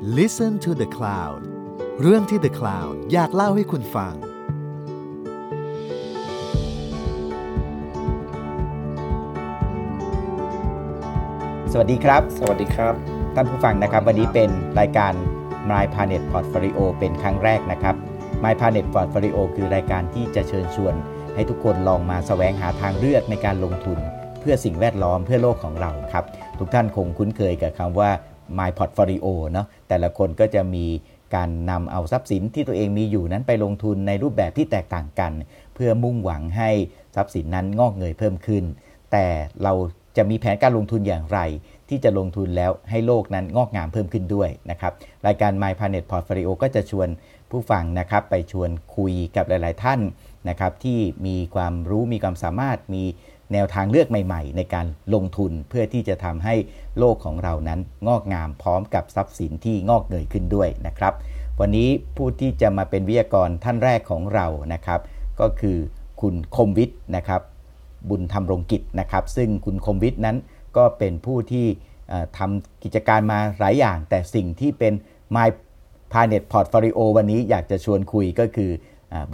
Listen to the Cloud เรื่องที่ The Cloud อยากเล่าให้คุณฟัง สวัสดีครับ สวัสดีครับ ท่านผู้ฟังนะครับ วันนี้เป็นรายการ My Planet Portfolio เป็นครั้งแรกนะครับ My Planet Portfolio คือรายการที่จะเชิญชวน ให้ทุกคนลองมาแสวงหาทางเลือกในการลงทุน เพื่อสิ่งแวดล้อมเพื่อโลกของเราครับ ทุกท่านคงคุ้นเคยกับคำว่า My Portfolio เนาะแต่ละคนก็จะมีการนำเอาทรัพย์สินที่ตัวเองมีอยู่นั้นไปลงทุนในรูปแบบที่แตกต่างกัน เพื่อมุ่งหวังให้ทรัพย์สินนั้นงอกเงยเพิ่มขึ้น แต่เราจะมีแผนการลงทุนอย่างไร ที่จะลงทุนแล้วให้โลกนั้นงอกงามเพิ่มขึ้นด้วยนะครับรายการ My Planet Portfolio ก็จะชวนผู้ฟังนะครับไปชวนคุยกับหลาย ๆ ท่านนะครับที่มีความรู้มีความสามารถมี แนวทางเลือกใหม่ๆ ในการลงทุนเพื่อที่จะทำให้โลกของเรานั้นงอกงามพร้อมกับทรัพย์สินที่งอกเงยขึ้นด้วยนะครับ วันนี้ผู้ที่จะมาเป็นวิทยากรท่านแรกของเรานะครับ ก็คือคุณคมวิทย์นะครับ บุญธรรมรงกิจนะครับ ซึ่งคุณคมวิทย์นั้นก็เป็นผู้ที่ทำกิจการมาหลายอย่าง แต่สิ่งที่เป็น My Planet Portfolio วันนี้อยากจะชวนคุยก็คือ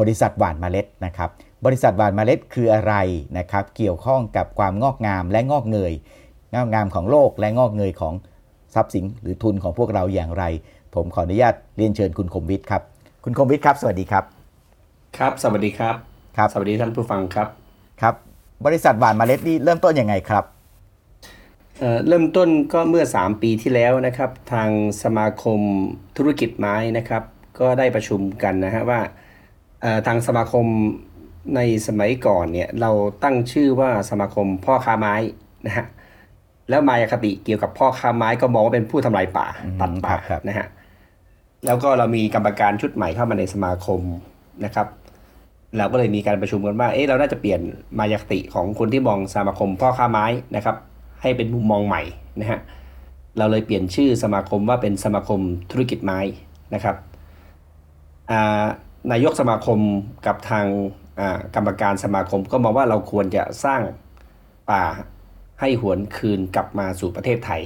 บริษัทหวานเมล็ดนะครับ บริษัทหว่านเมล็ดคืออะไรนะครับ เกี่ยวข้องกับความงอกงามและงอกเงยงอกงามของโลกและงอกเงยของทรัพย์สินหรือทุนของพวกเราอย่างไร ผมขออนุญาตเรียนเชิญคุณคมวิทย์ครับ คุณคมวิทย์ครับ สวัสดีครับ ครับ สวัสดีครับครับ สวัสดีท่านผู้ฟังครับครับ บริษัทหว่านเมล็ดนี่เริ่มต้นยังไงครับเอ่อเริ่มต้นก็เมื่อ 3 ปีที่แล้วนะครับ ทางสมาคมธุรกิจไม้นะครับ ก็ได้ประชุมกันนะฮะว่าเอ่อทางสมาคม ในสมัยก่อนเนี่ยเราตั้งชื่อว่าสมาคมพ่อค้าไม้นะฮะแล้วมายาคติเกี่ยวกับพ่อค้าไม้ก็มองว่าเป็นผู้ทำลายป่าอืมตัดป่าครับครับนะฮะแล้วก็เรามีกรรมการชุดใหม่เข้ามาในสมาคมนะครับเราก็เลยมีการประชุมกันว่า เอ๊ะเราน่าจะเปลี่ยนมายาคติของคนที่มองสมาคมพ่อค้าไม้นะครับ ให้เป็นมุมมองใหม่นะฮะเราเลยเปลี่ยนชื่อสมาคมว่าเป็นสมาคมธุรกิจไม้นะครับอ่านายกสมาคมกับทางอ่า กรรมการสมาคมก็มองว่าเราควรจะสร้างป่าให้หวนคืนกลับมาสู่ประเทศไทย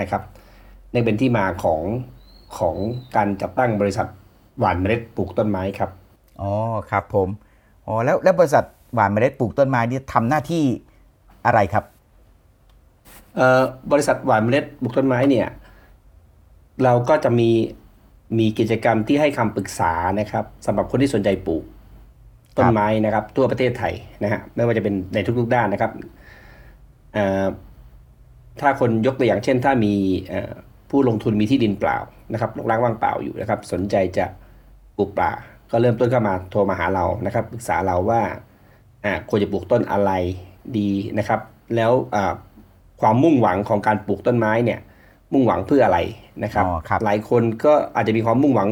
นะครับนี่เป็นที่มาของของการจัดตั้งบริษัทหว่านเมล็ดปลูกต้นไม้ครับอ๋อครับผมอ๋อแล้วแล้วบริษัทหว่านเมล็ดปลูกต้นไม้นี่ทำหน้าที่อะไรครับเอ่อบริษัทหวานเมล็ดปลูกต้นไม้เนี่ยเราก็จะมีมีกิจกรรมที่ให้คำปรึกษานะครับสำหรับคนที่สนใจปลูก ต้นไม้นะครับ ทั่วประเทศไทยนะฮะไม่ว่าจะเป็นในทุกๆด้านนะครับเอ่อถ้าคนยกตัวอย่างเช่น ถ้ามีเอ่อผู้ลงทุนมีที่ดินเปล่านะครับรกร้างว่างเปล่าอยู่นะครับ สนใจจะปลูกป่า ก็เริ่มต้นเข้ามาโทรมาหาเรานะครับปรึกษาเราว่าอ่าควรจะปลูกต้นอะไรดีนะครับ แล้วอ่าความมุ่งหวังของการปลูกต้นไม้เนี่ย มุ่งหวังเพื่ออะไรนะครับอ๋อครับหลายคนก็อาจจะมีความมุ่งหวัง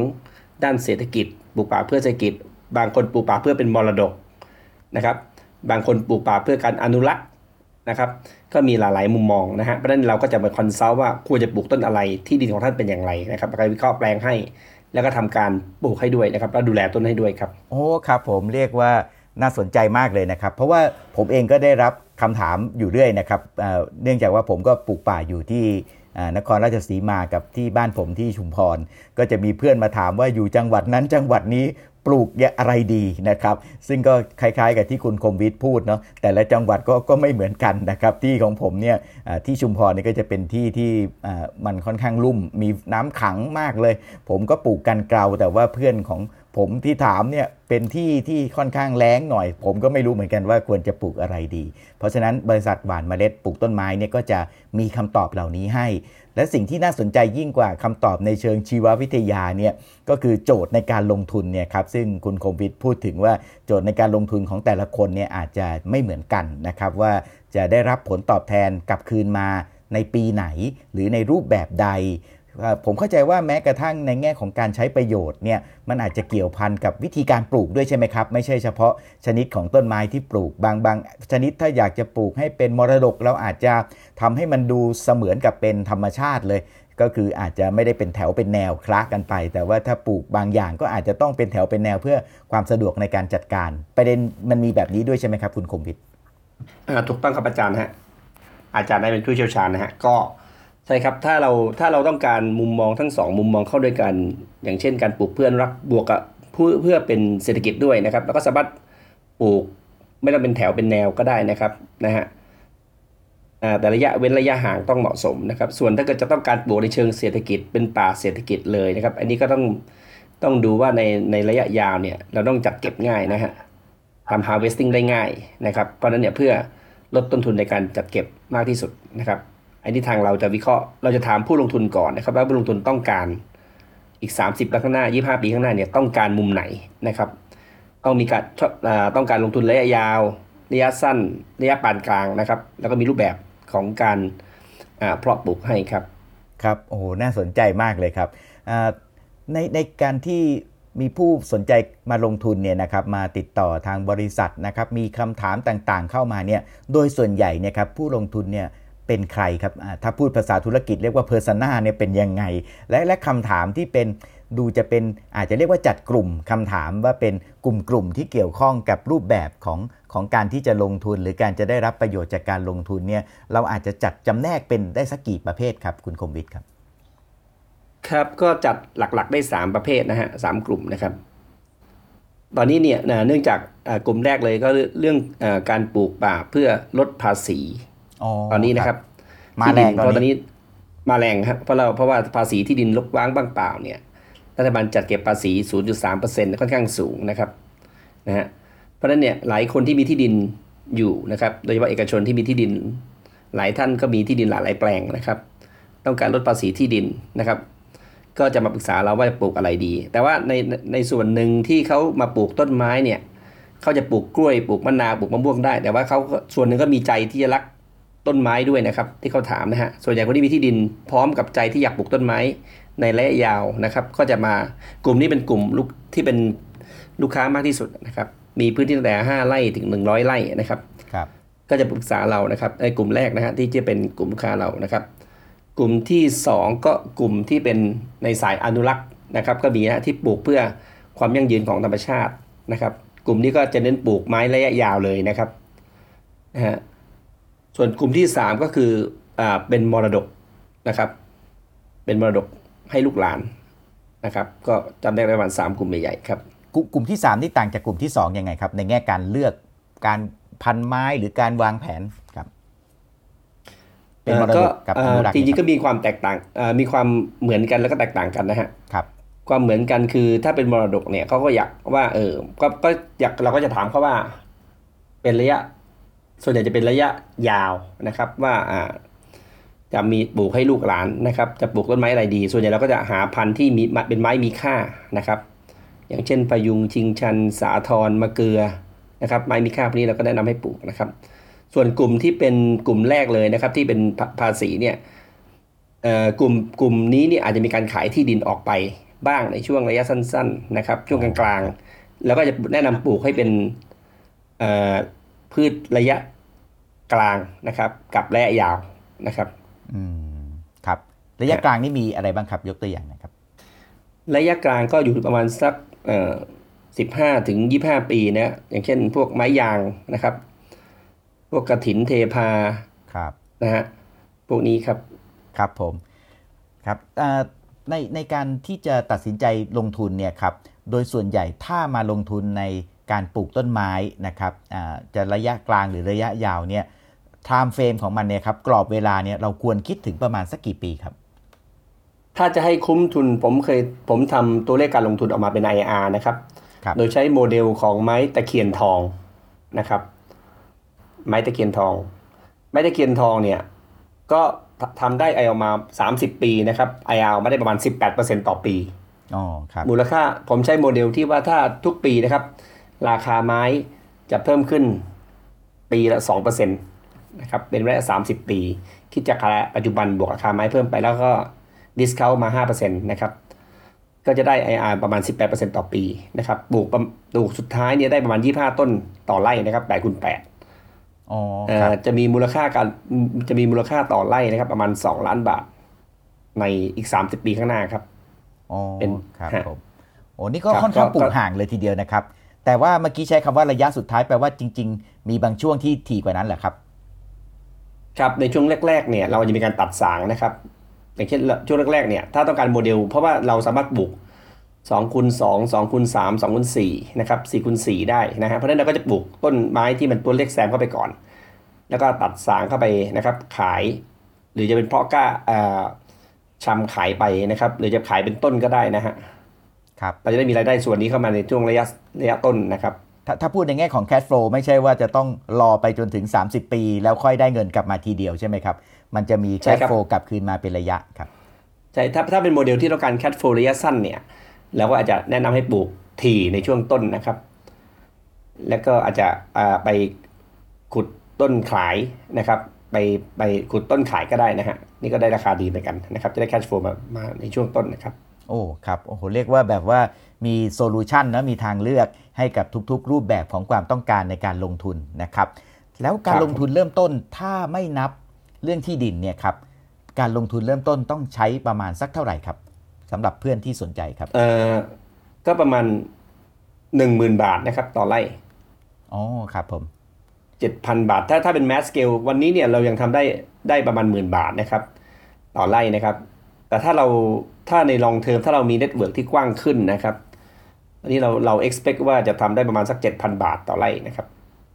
ด้านเศรษฐกิจปลูกป่าเพื่อเศรษฐกิจ บางคนปลูกป่าเพื่อเป็นมรดกนะครับ บางคนปลูกป่าเพื่อการอนุรักษ์นะครับ ก็มีหลายๆ มุมมองนะฮะเพราะฉะนั้นเราก็จะมาคอนซัลท์ว่าควรจะปลูกต้นอะไรที่ดินของท่านเป็นอย่างไรนะครับแล้วก็วิเคราะห์แปลงให้ แล้วก็ทำการปลูกให้ด้วยนะครับแล้วดูแลต้นให้ด้วยครับโอ้ครับ ผมเรียกว่าน่าสนใจมากเลยนะครับ เพราะว่าผมเองก็ได้รับคำถามอยู่เรื่อยนะครับเนื่องจากว่าผมก็ปลูกป่าอยู่ที่นครราชสีมากับที่บ้านผมที่ชุมพร ก็จะมีเพื่อนมาถามว่าอยู่จังหวัดนั้นจังหวัดนี้ ปลูกอะไรดีนะครับ ซึ่งก็คล้ายๆ กับที่คุณคมวิทย์พูดเนาะแต่ละจังหวัดก็ก็ไม่เหมือนกันนะครับ ที่ของผมเนี่ยที่ชุมพรเนี่ยก็จะเป็นที่ที่มันค่อนข้างลุ่ม มีน้ำขังมากเลย ผมก็ปลูกกันเกลาแต่ว่าเพื่อนของ ผมที่ถามเนี่ยเป็นที่ที่ค่อนข้างแล้งหน่อย ผมก็ไม่รู้เหมือนกันว่าควรจะปลูกอะไรดี เพราะฉะนั้นบริษัทหว่านเมล็ดปลูกต้นไม้เนี่ยก็จะมีคำตอบเหล่านี้ให้ และสิ่งที่น่าสนใจยิ่งกว่าคำตอบในเชิงชีววิทยาเนี่ยก็คือโจทย์ในการลงทุนเนี่ยครับซึ่งคุณคมวิทย์พูดถึงว่าโจทย์ในการลงทุนของแต่ละคนเนี่ยอาจจะไม่เหมือนกันนะครับว่าจะได้รับผลตอบแทนกลับคืนมาในปีไหนหรือในรูปแบบใด ผมเข้าใจว่าแม้กระทั่งในแง่ของการใช้ประโยชน์เนี่ยมันอาจจะเกี่ยวพันกับวิธีการปลูกด้วยใช่ไหมครับ ไม่ใช่เฉพาะชนิดของต้นไม้ที่ปลูกบางบางชนิดถ้าอยากจะปลูกให้เป็นมรดกเราอาจจะทำให้มันดูเสมือนกับเป็นธรรมชาติเลย ก็คืออาจจะไม่ได้เป็นแถวเป็นแนวคละกันไป แต่ว่าถ้าปลูกบางอย่างก็อาจจะต้องเป็นแถวเป็นแนวเพื่อความสะดวกในการจัดการ ประเด็นมันมีแบบนี้ด้วยใช่ไหมครับ คุณคมวิทย์อ่าถูกต้องครับอาจารย์ฮะอาจารย์ได้เป็นผู้เชี่ยวชาญนะฮะก็ ช่ครับ ถ้าเราถ้าเราต้องการมุมมองทั้งสองมุมมองเข้าด้วยกัน อย่างเช่น การปลูกเพื่อนรักบวกกับเพื่อเพื่อเป็นเศรษฐกิจด้วยนะครับ แล้วก็สามารถปลูกไม่ต้องเป็นแถวเป็นแนวก็ได้นะครับนะฮะแต่ระยะเว้นระยะห่างต้องเหมาะสมนะครับ ส่วนถ้าเกิดจะต้องการปลูกในเชิงเศรษฐกิจเป็นป่าเศรษฐกิจเลยนะครับ อันนี้ก็ต้องต้องดูว่าในในระยะยาวเนี่ยเราต้องจัดเก็บง่ายนะฮะทำ harvesting ได้ง่ายนะครับ เพราะนั้นเนี่ยเพื่อลดต้นทุนในการจัดเก็บมากที่สุดนะครับ อันนี้ทางเราจะวิเคราะห์เราจะถามผู้ลงทุนก่อนนะครับว่าผู้ลงทุนต้องการอีก 30ปีข้างหน้า 25 ปีข้างหน้าเนี่ยต้องการมุมไหนนะครับ ต้องมีการต้องการลงทุนระยะยาว ระยะสั้น ระยะปานกลางนะครับ แล้วก็มีรูปแบบของการเพาะปลูกให้ครับ ครับ โอ้โห น่าสนใจมากเลยครับ ในในการที่มีผู้สนใจมาลงทุนเนี่ยนะครับมาติดต่อทางบริษัทนะครับมีคำถามต่างๆเข้ามาเนี่ยโดยส่วนใหญ่เนี่ยครับผู้ลงทุนเนี่ย เป็นใครครับถ้าพูดภาษาธุรกิจเรียกว่าเพอร์ซนาเนี่ยเป็นยังไง และและคำถามที่เป็นดูจะเป็นอาจจะเรียกว่าจัดกลุ่มคำถามว่าเป็นกลุ่มกลุ่มที่เกี่ยวข้องกับรูปแบบของของการที่จะลงทุน หรือการจะได้รับประโยชน์จากการลงทุนเนี่ยเราอาจจะจัดจำแนกเป็นได้สักกี่ประเภทครับ คุณคมวิทย์ครับ ครับก็จัดหลักๆได้ 3 ประเภทนะฮะสกลุ่มนะครับ ตอนนี้เนี่ยเนื่องจากกลุ่มแรกเลยก็เรื่องการปลูกป่าเพื่อลดภาษี ตอนนี้นะครับมาแรงตอนนี้มาแรงครับเพราะเราเพราะว่าภาษีที่ดินลกว้างบ้างเปล่าเนี่ยรัฐบาลจัดเก็บภาษี 0.3%ค่อนข้างสูงนะครับนะฮะเพราะฉะนั้นเนี่ยหลายคนที่มีที่ดินอยู่นะครับโดยเฉพาะเอกชนที่มีที่ดิน หลายท่านก็มีที่ดินหลายหลายแปลงนะครับ ต้องการลดภาษีที่ดินนะครับ ก็จะมาปรึกษาเราว่าจะปลูกอะไรดี แต่ว่าในในส่วนหนึ่งที่เขามาปลูกต้นไม้เนี่ยเขาจะปลูกกล้วยปลูกมะนาวปลูกมะม่วงได้ แต่ว่าเขาส่วนหนึ่งก็มีใจที่จะรัก ต้นไม้ด้วยนะครับ ที่เขาถามนะฮะส่วนใหญ่คนที่มีที่ดินพร้อมกับใจที่อยากปลูกต้นไม้ในระยะยาวนะครับ ก็จะมากลุ่มนี้เป็นกลุ่มลูกที่เป็นลูกค้ามากที่สุดนะครับ มีพื้นที่ตั้งแต่ 5 ไร่ถึง 100 ไร่นะครับครับ ก็จะปรึกษาเรานะครับในกลุ่มแรกนะฮะที่จะเป็นกลุ่มลูกค้าเรานะครับ กลุ่มที่ 2 ก็กลุ่มที่เป็นในสายอนุรักษ์นะครับ ก็มีนะที่ปลูกเพื่อความยั่งยืนของธรรมชาตินะครับ กลุ่มนี้ก็จะเน้นปลูกไม้ระยะยาวเลยนะครับนะฮะ ส่วนกลุ่มที่3ก็คืออ่าเป็นมรดกนะครับ เป็นมรดกให้ลูกหลานนะครับ ก็จำได้ประมาณ3กลุ่มใหญ่ๆครับกลุ่มที่3นี่ต่างจากกลุ่มที่2ยังไงครับ ในแง่การเลือกการพันไม้หรือการวางแผนครับเป็นมรดกกับอนุรักษ์จริงๆก็มีความแตกต่างมีความเหมือนกันแล้วก็แตกต่างกันนะฮะครับ ความเหมือนกันคือถ้าเป็นมรดกเนี่ยเขาก็อยากว่า เออก็ก็อยากเราก็จะถามเขาว่า เป็นระยะ ส่วนใหญ่จะเป็นระยะยาวนะครับว่าจะมีปลูกให้ลูกหลานนะครับ จะปลูกต้นไม้อะไรดี ส่วนใหญ่เราก็จะหาพันธุ์ที่มีเป็นไม้มีค่านะครับ อย่างเช่นพยุงชิงชัน สาทรมะเกลือนะครับไม้มีค่าพวกนี้เราก็แนะนำให้ปลูกนะครับ ส่วนกลุ่มที่เป็นกลุ่มแรกเลยนะครับที่เป็นภาษีเนี่ยกลุ่มกลุ่มนี้เนี่ยอาจจะมีการขายที่ดินออกไปบ้างในช่วงระยะสั้น ๆ นะครับ ช่วงกลางๆ แล้วก็จะแนะนำปลูกให้เป็น พืชระยะกลางนะครับ กับระยะยาวนะครับ อืมครับ ระยะกลางนี่มีอะไรบ้างครับ ยกตัวอย่างนะครับ ระยะกลางก็อยู่ประมาณสักเอ่อสิบห้าถึงยี่ห้าปีนะอย่างเช่น พวกไม้ยางนะครับ พวกกระถินเทพาครับนะฮะพวกนี้ครับครับผมครับในในการที่จะตัดสินใจลงทุนเนี่ยครับโดยส่วนใหญ่ถ้ามาลงทุนใน การปลูกต้นไม้นะครับจะระยะกลางหรือระยะยาวเนี่ย timeframe ของมันเนี่ยครับกรอบเวลาเนี่ยเราควรคิดถึงประมาณสักกี่ปีครับ ถ้าจะให้คุ้มทุนผมเคยผมทำตัวเลขการลงทุนออกมาเป็น IRR นะครับรบโดยใช้โมเดลของไม้ตะเคียนทองนะครับ ไม้ตะเคียนทอง ไม้ตะเคียนทองเนี่ยก็ทำได้ IRR ออกมา 30 ปีนะครับ IRR ได้ประมาณ 18%ต่อปีอ๋อครับมูลค่าผมใช้โมเดลที่ว่าถ้าทุกปีนะครับ ราคาไม้จะเพิ่มขึ้นปีละ2%นะครับเป็นระยะ 30 ปี คิดจากปัจจุบันบวกราคาไม้เพิ่มไปแล้วก็ discount มา 5%นะครับก็จะได้ IRR ประมาณ 18%ต่อปีนะครับปลูกปลูกสุดท้ายเนี่ยได้ประมาณ 25 ต้นต่อไร่นะครับ8คูณ8อ๋อจะมีมูลค่าการจะมีมูลค่าต่อไร่นะครับ ประมาณ 2 ล้านบาท ในอีก 30 ปีข้างหน้าครับอ๋อเป็นครับผมโอ้นี่ก็ค่อนข้างปลูกห่างเลยทีเดียวนะครับ แต่ว่าเมื่อกี้ใช้คำว่าระยะสุดท้ายแปลว่าจริง ๆ มีบางช่วงที่ถี่กว่านั้นแหละครับ ครับในช่วงแรกๆเนี่ยเราจะมีการตัดสางนะครับอย่างเช่นช่วงแรกๆเนี่ยถ้าต้องการโมเดล เพราะว่าเราสามารถปลูก2คูณ2 2คูณ3 2คูณ4นะครับ4คูณ4ได้นะฮะเพราะฉะนั้นเราก็จะปลูกต้นไม้ที่มันตัวเล็กแซมเข้าไปก่อน แล้วก็ตัดสางเข้าไปนะครับ ขาย หรือจะเป็นเพาะกล้าชำขายไปนะครับ หรือจะขายเป็นต้นก็ได้นะฮะครับเราจะได้มีรายได้ส่วนนี้เข้ามาในช่วงระยะ ระยะต้นนะครับถ้าถ้าพูดในแง่ของ cash flow ไม่ใช่ว่าจะต้องรอไปจนถึง 30 ปี แล้วค่อยได้เงินกลับมาทีเดียวใช่ไหมครับ มันจะมีใช่ cash ครับ flow กลับคืนมาเป็นระยะครับใช่ถ้าถ้าเป็นโมเดลที่ต้องการแค h โฟระยะสั้นเนี่ยเราก็อาจจะแนะนำให้ปลูกถี่ในช่วงต้นนะครับ แล้วก็อาจจะอ่าไปขุดต้นขายนะครับ ไปไปขุดต้นขายก็ได้นะฮะนี่ก็ได้ราคาดีเหมือนกันนะครับ จะได้แค h โฟมามาในช่วงต้นนะครับ โอ้ครับโอ้โหเรียกว่าแบบว่า มีโซลูชันนะมีทางเลือกให้กับทุกๆ รูปแบบของความต้องการในการลงทุนนะครับ แล้วการครับลงทุนเริ่มต้นถ้าไม่นับเรื่องที่ดินเนี่ยครับการลงทุนเริ่มต้นต้องใช้ประมาณสักเท่าไหร่ครับสำหรับเพื่อนที่สนใจครับเอ่อก็ประมาณ 10,000 บาทนะครับต่อไร่อ๋อครับผม 7,000 บาท ถ้าถ้าเป็น mass scale วันนี้เนี่ยเรายังทำได้ได้ประมาณหมื่นบาทนะครับต่อไร่นะครับ แต่ถ้าเราถ้าใน long term ถ้าเรามี network ที่กว้างขึ้นนะครับ อันนี้เราเรา expect ว่าจะทำได้ประมาณสัก 7,000 บาทต่อไร่นะครับ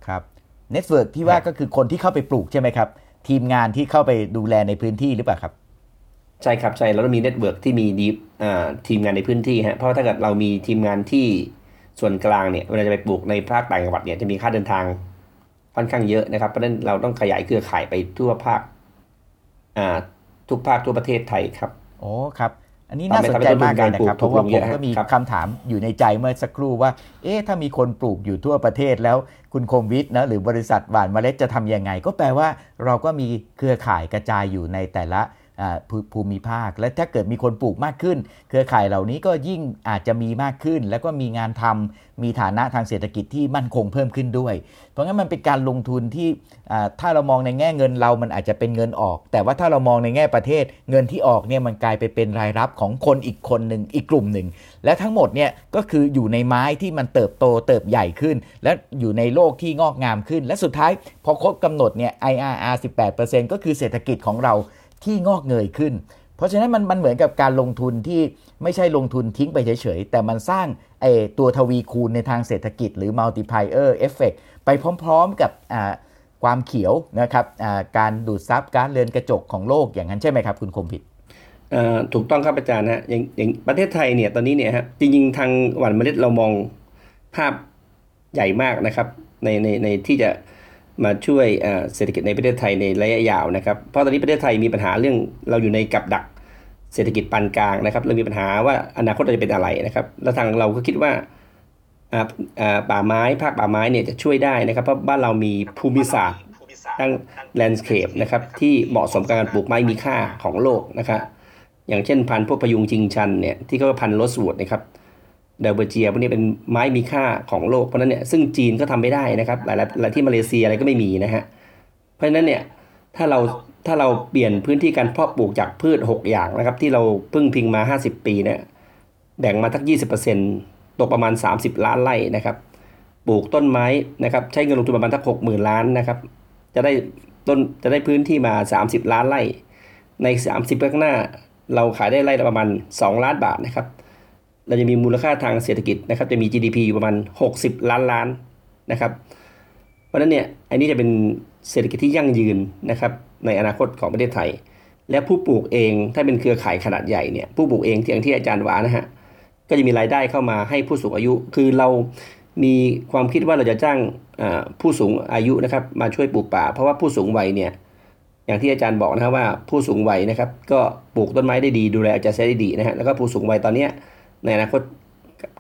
ครับ network ที่ว่าครับก็คือคนที่เข้าไปปลูกใช่ไหมครับ ทีมงานที่เข้าไปดูแลในพื้นที่หรือเปล่าครับ ใช่ครับใช่เราต้องมี network ที่มีดีอ่าทีมงานในพื้นที่ฮะเพราะว่าถ้าเกิดเรามีทีมงานที่ส่วนกลางเนี่ยเวลาจะไปปลูกในภาคต่างจังหวัดเนี่ยจะมีค่าเดินทางค่อนข้างเยอะนะครับเพราะฉะนั้นเราต้องขยายเครือข่ายไปทั่วภาคอ่าทุกภาคทั่วประเทศไทยครับโอ้ครับ อันนี้น่าสนใจมากเลยนะครับเพทำให้ต้นทุนการปลูกถูกลงผเยอะครับ ผมก็มีคำถามอยู่ในใจเมื่อสักครู่ว่า เอ๊ะถ้ามีคนปลูกอยู่ทั่วประเทศแล้วคุณคมวิทย์นะหรือบริษัทหว่านเมล็ดจะทำยังไง ก็แปลว่าเราก็มีเครือข่ายกระจายอยู่ในแต่ละอ่า ภูมิภาค และถ้าเกิดมีคนปลูกมากขึ้น เครือข่ายเหล่านี้ก็ยิ่งอาจจะมีมากขึ้น แล้วก็มีงานทำมีฐานะทางเศรษฐกิจที่มั่นคงเพิ่มขึ้นด้วย เพราะงั้นมันเป็นการลงทุนที่ถ้าเรามองในแง่เงินเรามันอาจจะเป็นเงินออก แต่ว่าถ้าเรามองในแง่ประเทศ เงินที่ออกเนี่ยมันกลายไปเป็นรายรับของคนอีกคนหนึ่งอีกกลุ่มหนึ่งและทั้งหมดเนี่ยก็คืออยู่ในไม้ที่มันเติบโตเติบใหญ่ขึ้น และอยู่ในโลกที่งอกงามขึ้น และสุดท้ายพอครบกำหนดเนี่ย IRR 18%ก็คือเศรษฐกิจของเรา ที่งอกเงยขึ้น เพราะฉะนั้นมันมันเหมือนกับการลงทุนที่ไม่ใช่ลงทุนทิ้งไปเฉยๆ แต่มันสร้างไอ้ตัวทวีคูณในทางเศรษฐกิจหรือ multiplier effect ไปพร้อมๆกับความเขียวนะครับการดูดซับการเรือนกระจกของโลกอย่างนั้นใช่ไหมครับคุณคมพิษเอ่อถูกต้องครับอาจารย์ฮะอย่างอย่างประเทศไทยเนี่ยตอนนี้เนี่ยฮะจริงๆทางหว่านเมล็ดเรามองภาพใหญ่มากนะครับในในในที่จะ มาช่วยเศรษฐกิจในประเทศไทยในระยะยาวนะครับเพราะตอนนี้ประเทศไทยมีปัญหาเรื่องเราอยู่ในกับดักเศรษฐกิจปานกลางนะครับเรามีปัญหาว่าอนาคตเราจะเป็นอะไรนะครับ แล้วทางเราก็คิดว่าป่าไม้ภาคป่าไม้เนี่ยจะช่วยได้นะครับ เพราะบ้านเรามีภูมิศาสตร์ทั้งแลนด์สเคปนะครับที่เหมาะสมกับการปลูกไม้มีค่าของโลกนะครับอย่างเช่นพันธุ์พวกพยุงจิงชันเนี่ยที่เขาพันธุ์โรสวูดนะครับ ดลเบอร์เจียพวกนี้เป็นไม้มีค่าของโลกเพราะนั้นเนี่ยซึ่งจีนก็ทำไม่ได้นะครับหลายๆหลายที่มาเลเซียอะไรก็ไม่มีนะฮะเพราะฉะนั้นเนี่ยถ้าเราถ้าเราเปลี่ยนพื้นที่การเพาะปลูกจากพืช 6 อย่างนะครับที่เราพึ่งพิงมา 50 ปีเนี่ยแบ่งมาทัก 20%ตกประมาณ 30 ล้านไร่นะครับปลูกต้นไม้นะครับใช้เงินลงทุนประมาณทัก60,000ล้านนะครับจะได้ต้นจะได้พื้นที่มา 30 ล้านไร่ใน 30ปีข้างหน้า เราขายได้ไร่ละประมาณ 2 ล้านบาทนะครับ เราจะมีมูลค่าทางเศรษฐกิจนะครับ จะมี GDP อยู่ประมาณ 60 ล้านล้านนะครับ เพราะนั้นเนี่ยอันนี้จะเป็นเศรษฐกิจที่ยั่งยืนนะครับในอนาคตของประเทศไทย และผู้ปลูกเองถ้าเป็นเครือข่ายขนาดใหญ่เนี่ยผู้ปลูกเองที่อย่างที่อาจารย์วานะฮะก็จะมีรายได้เข้ามาให้ผู้สูงอายุ คือเรามีความคิดว่าเราจะจ้างผู้สูงอายุนะครับมาช่วยปลูกป่า เพราะว่าผู้สูงวัยเนี่ยอย่างที่อาจารย์บอกนะครับว่าผู้สูงวัยนะครับ ก็ปลูกต้นไม้ได้ดีดูแลอาจจะใช้ได้ดีนะฮะแล้วก็ผู้สูงวัยตอนเนี้ย ในอนาคต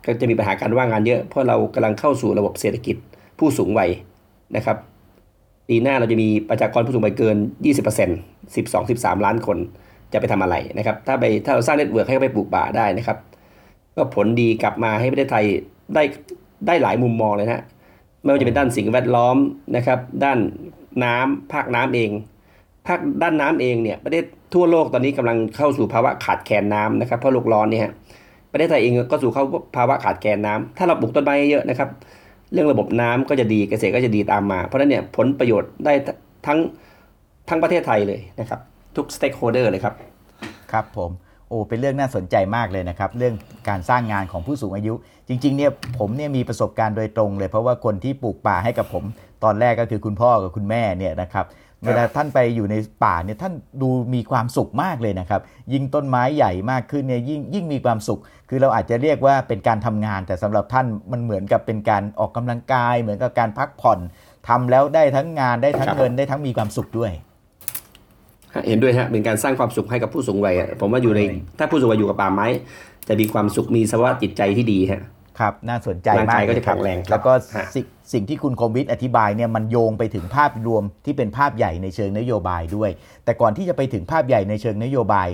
ก็จะมีปัญหาการว่างงานเยอะ เพราะเรากำลังเข้าสู่ระบบเศรษฐกิจผู้สูงวัยนะครับปีหน้าเราจะมีประชากรผู้สูงวัยเกิน 20% 12 13 ล้านคนจะไปทำอะไรนะครับ ถ้าไปถ้าเราสร้าง network ให้เขาไปปลูกป่าได้นะครับ ก็ผลดีกลับมาให้ประเทศไทยได้ได้หลายมุมมองเลยนะไม่ว่าจะเป็นด้านสิ่งแวดล้อมนะครับ ด้านน้ำภาคน้ำเอง ภาคด้านน้ำเองเนี่ยประเทศทั่วโลกตอนนี้กำลังเข้าสู่ภาวะขาดแคลนน้ำนะครับเพราะโลกร้อนเนี่ยฮะ ประเทศไทยเองก็สู่เข้าภาวะขาดแคลนน้ำถ้าเราปลูกต้นไม้เยอะนะครับ เรื่องระบบน้ำก็จะดีเกษตรก็จะดีตามมา เพราะฉะนั้นเนี่ยผลประโยชน์ได้ทั้งทั้งประเทศไทยเลยนะครับ ทุกสเต็กโฮเดอร์เลยครับ ครับผมโอ้เป็นเรื่องน่าสนใจมากเลยนะครับ เรื่องการสร้างงานของผู้สูงอายุ จริงๆเนี่ยผมเนี่ยมีประสบการณ์โดยตรงเลย เพราะว่าคนที่ปลูกป่าให้กับผม ตอนแรกก็คือคุณพ่อกับคุณแม่เนี่ยนะครับ เวลาท่านไปอยู่ในป่าเนี่ยท่านดูมีความสุขมากเลยนะครับ ยิ่งต้นไม้ใหญ่มากขึ้นเนี่ยยิ่งยิ่งมีความสุข คือเราอาจจะเรียกว่าเป็นการทำงาน แต่สำหรับท่านมันเหมือนกับเป็นการออกกำลังกาย เหมือนกับการพักผ่อนทำแล้วได้ทั้งงานได้ทั้งครับเงินได้ทั้งมีความสุขด้วยฮะเห็นด้วยฮะเป็นการสร้างความสุขให้กับผู้สูงวัยอะผมว่าอยู่ในถ้าผู้สูงวัยอยู่กับป่าไม้ จะมีความสุขมีสภาวะจิตใจที่ดีฮะ ครับน่าสนใจร่างมากกายก็เลยจะครับแข็งแรงครับแล้วก็ฮะสิสิ่งที่คุณคมวิทย์อธิบายเนี่ยมันโยงไปถึงภาพรวมที่เป็นภาพใหญ่ในเชิงนโยบายด้วย แต่ก่อนที่จะไปถึงภาพใหญ่ในเชิงนโยบาย